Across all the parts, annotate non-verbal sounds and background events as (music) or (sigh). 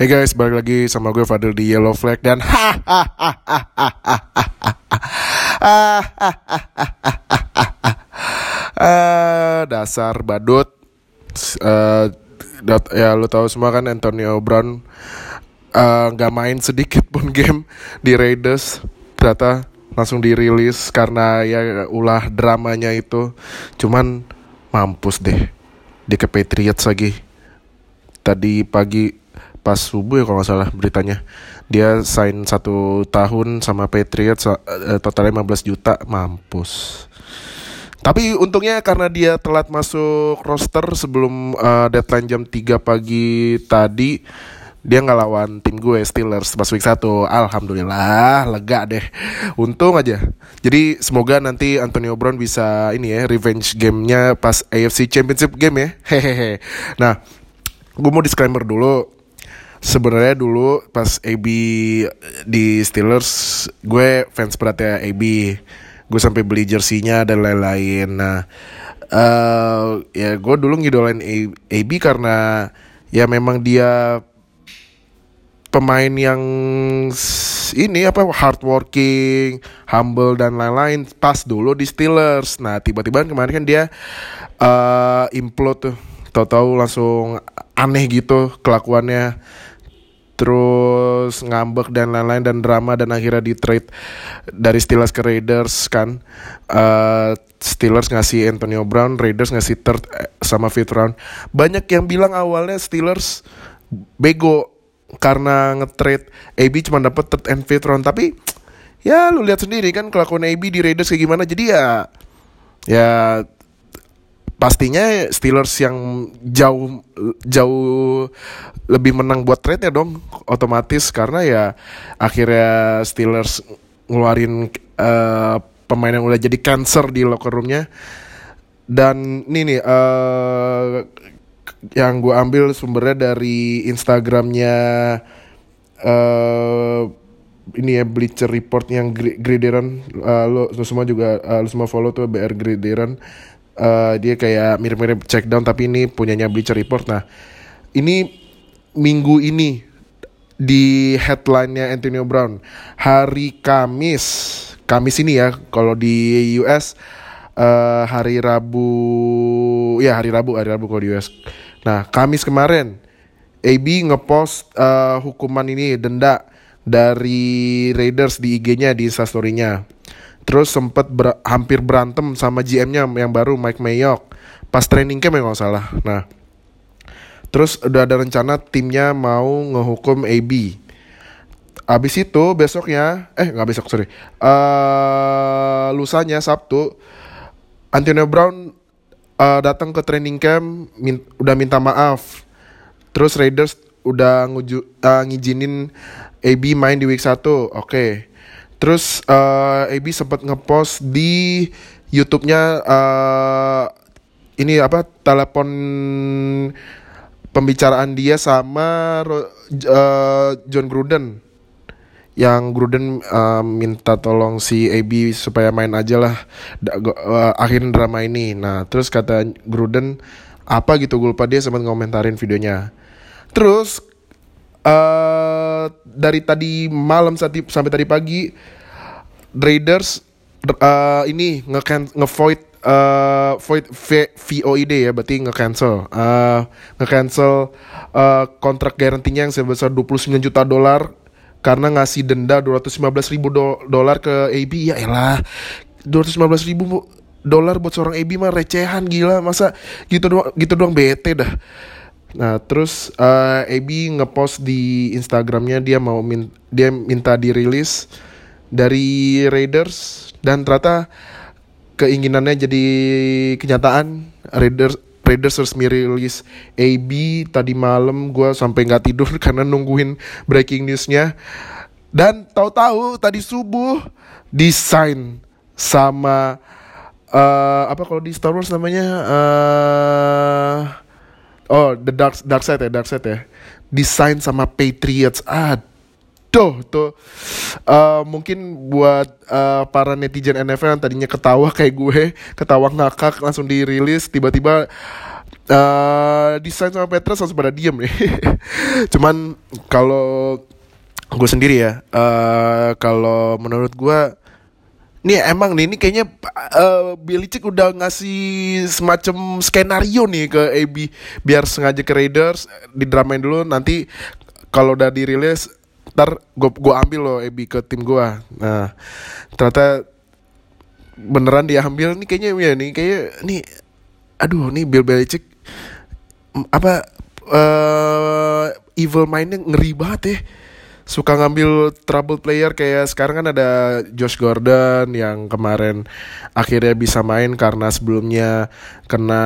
Hey guys, balik lagi sama gue Fadil di Yellow Flag dan ha dasar badut uh, ya lu tahu semua kan Antonio Brown nggak uh, main sedikit pun game di Raiders ternyata langsung dirilis karena ya ulah dramanya itu cuman mampus deh di ke Patriots lagi tadi pagi pas subuh ya kalau nggak salah beritanya. Dia sign satu tahun sama Patriots uh, totalnya 15 juta mampus. Tapi untungnya karena dia telat masuk roster sebelum uh, deadline jam 3 pagi tadi dia nggak lawan tim gue Steelers pas week 1 Alhamdulillah lega deh. Untung aja. Jadi semoga nanti Antonio Brown bisa ini ya Revenge gamenya pas AFC Championship game ya. (laughs) Hehehe. Nah gue mau disclaimer dulu sebenarnya dulu pas AB di Steelers gue fans berat ya AB gue sampai beli jersinya dan lain-lain. Nah uh, ya gue dulu ngidolain AB karena ya memang dia pemain yang ini apa hardworking, humble dan lain-lain pas dulu di Steelers. Nah tiba-tiba kemarin kan dia uh, implode tuh, tahu-tahu langsung aneh gitu kelakuannya terus ngambek dan lain-lain dan drama dan akhirnya di trade dari Steelers ke Raiders kan. Uh, Steelers ngasih Antonio Brown Raiders ngasih third eh, sama fifth round. Banyak yang bilang awalnya Steelers bego karena nge-trade AB cuma dapat third and fifth round. Tapi ya lu lihat sendiri kan kelakuan AB di Raiders kayak gimana. Jadi ya ya pastinya Steelers yang jauh jauh lebih menang buat trade ya dong. Otomatis karena ya akhirnya Steelers ngeluarin uh, pemain yang udah jadi cancer di locker roomnya. Dan ini nih uh, yang gue ambil sumbernya dari Instagramnya uh, ini ya Bleacher Report yang Grideran uh, lo, lo semua juga uh, lo semua follow tuh BR Grideran uh, dia kayak mirip-mirip check down tapi ini punyanya Bleacher Report. Nah, ini minggu ini di headline-nya Antonio Brown hari Kamis. Kamis ini ya kalau di US uh, eh, hari Rabu ya hari Rabu hari Rabu kalau di US. Nah, Kamis kemarin AB ngepost uh, hukuman ini denda dari Raiders di IG-nya di Instastory-nya. Terus sempat ber hampir berantem sama GM-nya yang baru Mike Mayock pas training camp ya nggak salah. Nah, terus udah ada rencana timnya mau ngehukum AB. Abis itu besoknya, eh nggak besok sorry, uh, lusanya Sabtu, Antonio Brown uh, datang ke training camp, min udah minta maaf. Terus Raiders udah nguju, uh, ngizinin AB main di week 1, oke. Okay. Terus uh, AB sempat ngepost di YouTube-nya uh, ini apa telepon pembicaraan dia sama uh, John Gruden yang Gruden uh, minta tolong si AB supaya main aja lah uh, akhirin drama ini. Nah terus kata Gruden apa gitu gue lupa dia sempat ngomentarin videonya. Terus uh, dari tadi malam sampai tadi pagi Raiders uh, ini nge nge void uh, void v VOID ya berarti nge cancel uh, nge cancel uh, kontrak garantinya yang sebesar 29 juta dolar karena ngasih denda 215 ribu do dolar ke AB ya elah 215 ribu dolar buat seorang AB mah recehan gila. Masa gitu doang gitu doang bete dah Nah terus uh, ngepost di Instagramnya dia mau min dia minta dirilis dari Raiders dan ternyata keinginannya jadi kenyataan. Raiders Raiders resmi rilis AB tadi malam gue sampai nggak tidur (laughs) karena nungguin breaking newsnya. Dan tahu-tahu tadi subuh desain sama uh, apa kalau di Star Wars namanya uh, oh the dark dark side ya dark side ya. Desain sama Patriots. Ah Tuh, uh, mungkin buat uh, para netizen NFL yang tadinya ketawa kayak gue, ketawa ngakak langsung dirilis, tiba-tiba uh, desain sama Petrus langsung pada diem nih. (laughs) Cuman kalau gue sendiri ya, uh, kalau menurut gue Nih emang nih ini kayaknya uh, Bilicik udah ngasih semacam skenario nih ke AB biar sengaja ke Raiders didramain dulu. Nanti kalau udah dirilis ntar gue gua ambil loh AB ke tim gue. Nah ternyata beneran dia ambil. Nih kayaknya ya nih kayak nih aduh nih Bill Belichick apa uh, evil mindnya ngeri banget ya suka ngambil trouble player kayak sekarang kan ada Josh Gordon yang kemarin akhirnya bisa main karena sebelumnya kena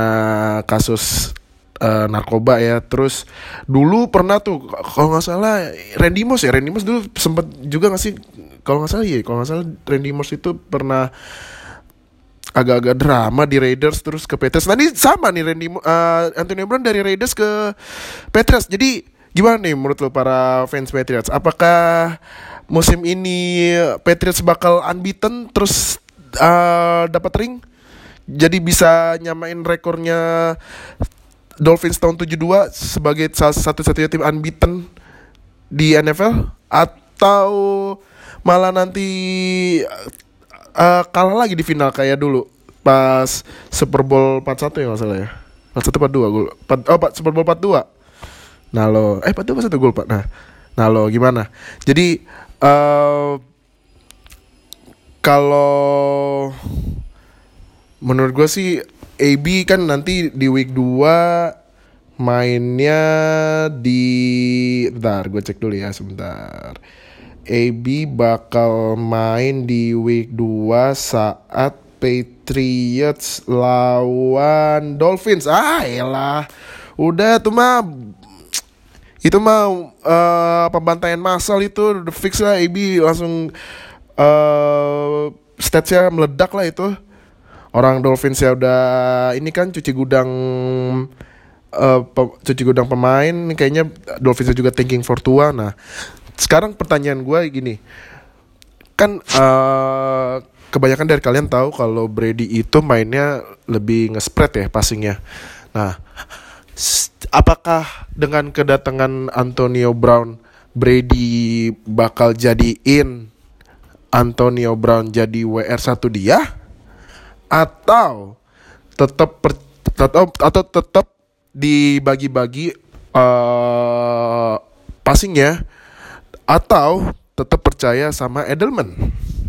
kasus uh, narkoba ya. Terus dulu pernah tuh kalau nggak salah Randy Moss ya, Randy Moss dulu sempet juga nggak sih kalau nggak salah ya, kalau nggak salah Randy Moss itu pernah agak-agak drama di Raiders terus ke Patriots. Tadi sama nih Randy uh, Antonio Brown dari Raiders ke Patriots. Jadi Gimana nih menurut lo para fans Patriots? Apakah musim ini Patriots bakal unbeaten terus uh, dapat ring? Jadi bisa nyamain rekornya Dolphins tahun 72 sebagai satu-satunya tim unbeaten di NFL atau malah nanti uh, kalah lagi di final kayak dulu pas Super Bowl 41 ya masalah ya. 41 42 gue. Oh, Super Bowl 42 Nah lo, eh Pak satu gol Pak. Nah, nah lo gimana? Jadi uh, kalau menurut gue sih AB kan nanti di week 2 mainnya di bentar gue cek dulu ya sebentar. AB bakal main di week 2 saat Patriots lawan Dolphins. Ah, elah. Udah tuh mah itu mah uh, pembantaian massal itu fix lah AB langsung uh, statsnya meledak lah itu. Orang Dolphins ya udah ini kan cuci gudang uh, cuci gudang pemain kayaknya Dolphins juga thinking for tua. Nah sekarang pertanyaan gue gini. Kan uh, kebanyakan dari kalian tahu kalau Brady itu mainnya lebih nge-spread ya passingnya. Nah apakah dengan kedatangan Antonio Brown Brady bakal jadiin Antonio Brown jadi WR1 dia atau tetap tetap atau tetap dibagi-bagi uh, passingnya atau tetap percaya sama Edelman.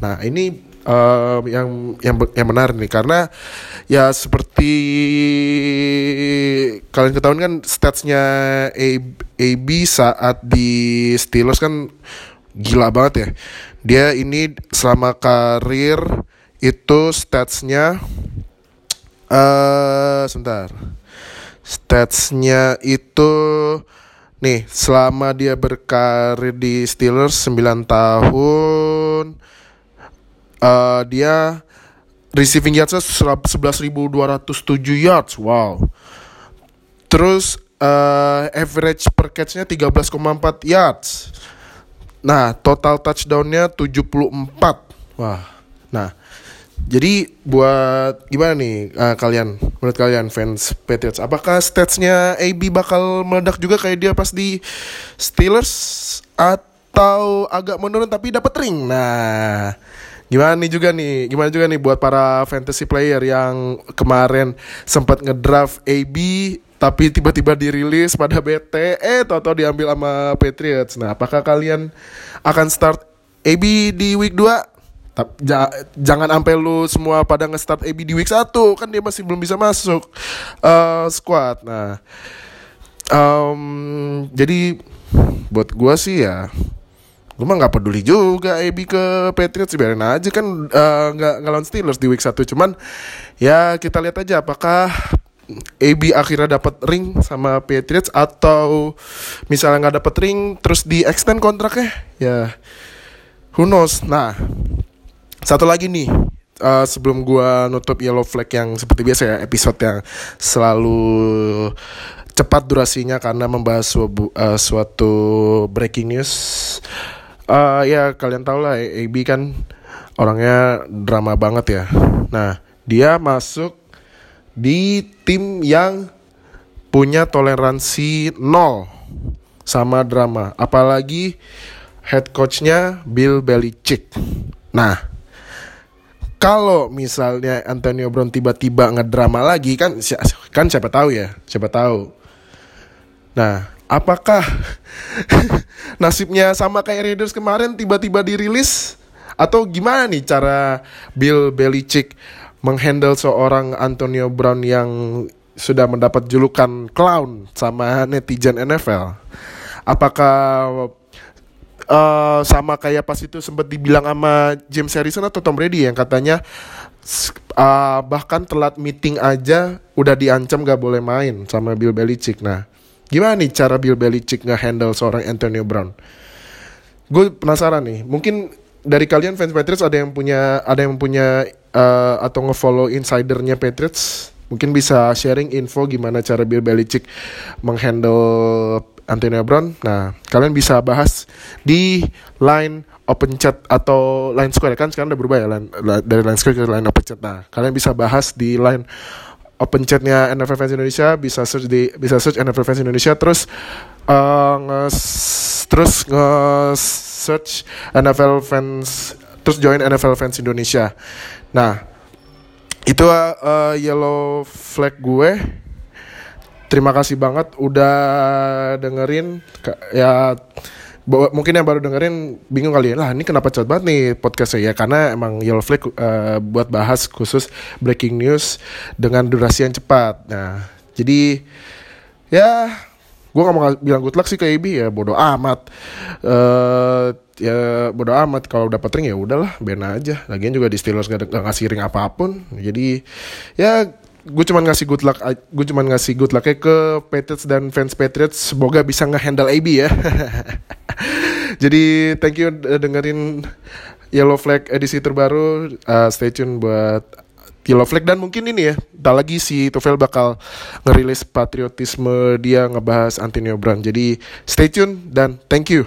Nah, ini uh, yang yang yang benar nih karena ya seperti kalian ketahui kan statsnya AB saat di Steelers kan gila banget ya. Dia ini selama karir itu statsnya uh, sebentar. Statsnya itu nih selama dia berkarir di Steelers 9 tahun uh, dia receiving yardsnya 11.207 yards. Wow. Terus uh, average per catchnya 13,4 yards. Nah total touchdownnya 74 wah. Nah jadi buat gimana nih uh, kalian? Menurut kalian fans Patriots apakah statsnya AB bakal meledak juga kayak dia pas di Steelers? Atau agak menurun tapi dapat ring? Nah Gimana nih juga nih, gimana juga nih buat para fantasy player yang kemarin sempat ngedraft AB tapi tiba-tiba dirilis pada BT, eh tau-tau diambil sama Patriots. Nah, apakah kalian akan start AB di week 2? ja, jangan sampai lu semua pada nge-start AB di week 1 kan dia masih belum bisa masuk uh, squad. Nah, um, jadi buat gua sih ya gue mah nggak peduli juga AB ke Patriots biarin aja kan eh, nggak uh, ngelawan Steelers di week 1 cuman ya kita lihat aja apakah AB akhirnya dapat ring sama Patriots atau misalnya nggak dapat ring terus di extend kontraknya ya who knows. Nah satu lagi nih uh, sebelum gue nutup yellow flag yang seperti biasa ya episode yang selalu cepat durasinya karena membahas uh, suatu breaking news uh, ya kalian tau lah AB kan orangnya drama banget ya. Nah dia masuk di tim yang punya toleransi nol sama drama. Apalagi head coachnya Bill Belichick. Nah, kalau misalnya Antonio Brown tiba-tiba ngedrama lagi kan kan siapa tahu ya, siapa tahu. Nah, apakah (laughs) nasibnya sama kayak Raiders kemarin tiba-tiba dirilis atau gimana nih cara Bill Belichick menghandle seorang Antonio Brown yang sudah mendapat julukan clown sama netizen NFL? Apakah uh, sama kayak pas itu sempat dibilang sama James Harrison atau Tom Brady yang katanya uh, bahkan telat meeting aja udah diancam gak boleh main sama Bill Belichick. Nah, gimana nih cara Bill Belichick nge-handle seorang Antonio Brown? Gue penasaran nih. Mungkin dari kalian fans Patriots ada yang punya ada yang punya uh, atau ngefollow insidernya Patriots mungkin bisa sharing info gimana cara Bill Belichick menghandle Antonio Brown. Nah, kalian bisa bahas di line open chat atau line square kan sekarang udah berubah ya line, dari line square ke line open chat. Nah, kalian bisa bahas di line open chatnya NFL Fans Indonesia bisa search di bisa search NFL Fans Indonesia terus uh, nge terus nge search NFL Fans terus join NFL Fans Indonesia. Nah, itu uh, yellow flag gue terima kasih banget udah dengerin ya mungkin yang baru dengerin bingung kali ya. Lah ini kenapa cepat banget nih podcastnya? Ya karena emang Yellow Flag uh, buat bahas khusus breaking news dengan durasi yang cepat. Nah jadi ya gue gak mau bilang good luck sih ke AB ya bodoh amat. Uh, ya bodo amat. Kalau dapat ring ya udahlah ben aja. Lagian juga di Steelers gak, gak ngasih ring apa pun. Jadi ya gue cuma ngasih good luck gue cuma ngasih good luck ke Patriots dan fans Patriots. Semoga bisa ngehandle AB ya. (laughs) Jadi thank you dengerin Yellow Flag edisi terbaru. Uh, stay tune buat Yellow Flag. Dan mungkin ini ya tak lagi si Tufel bakal ngerilis patriotisme dia ngebahas Antonio Brown. Jadi stay tune dan thank you